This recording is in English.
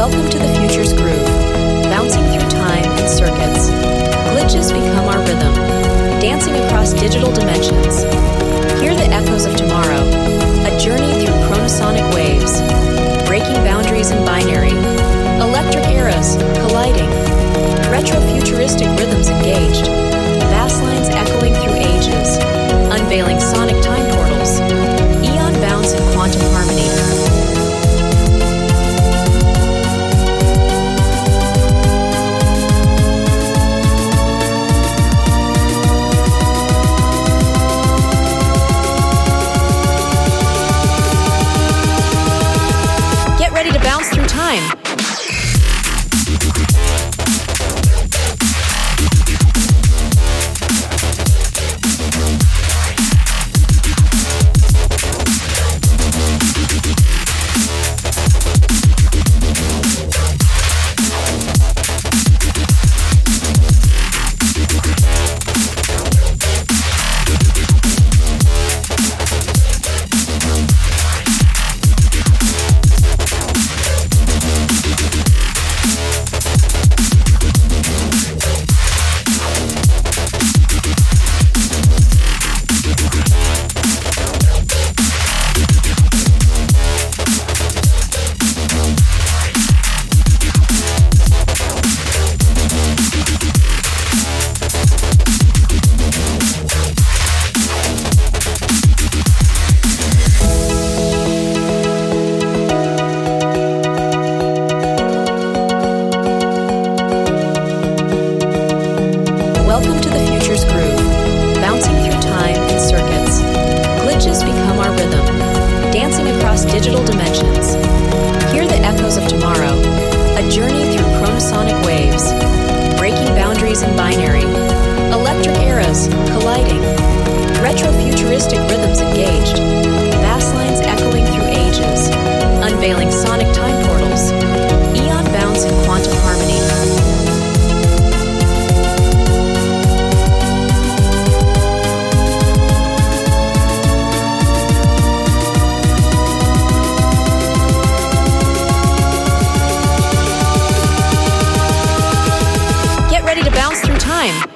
Welcome to the future's groove, bouncing through time and circuits. Glitches become our rhythm, dancing across digital dimensions. Hear the echoes of tomorrow, a journey through chronosonic waves, breaking boundaries in binary, electric eras colliding, retrofuturistic rhythms engaged. Groove, bouncing through time in circuits. Glitches become our rhythm, dancing across digital dimensions. time.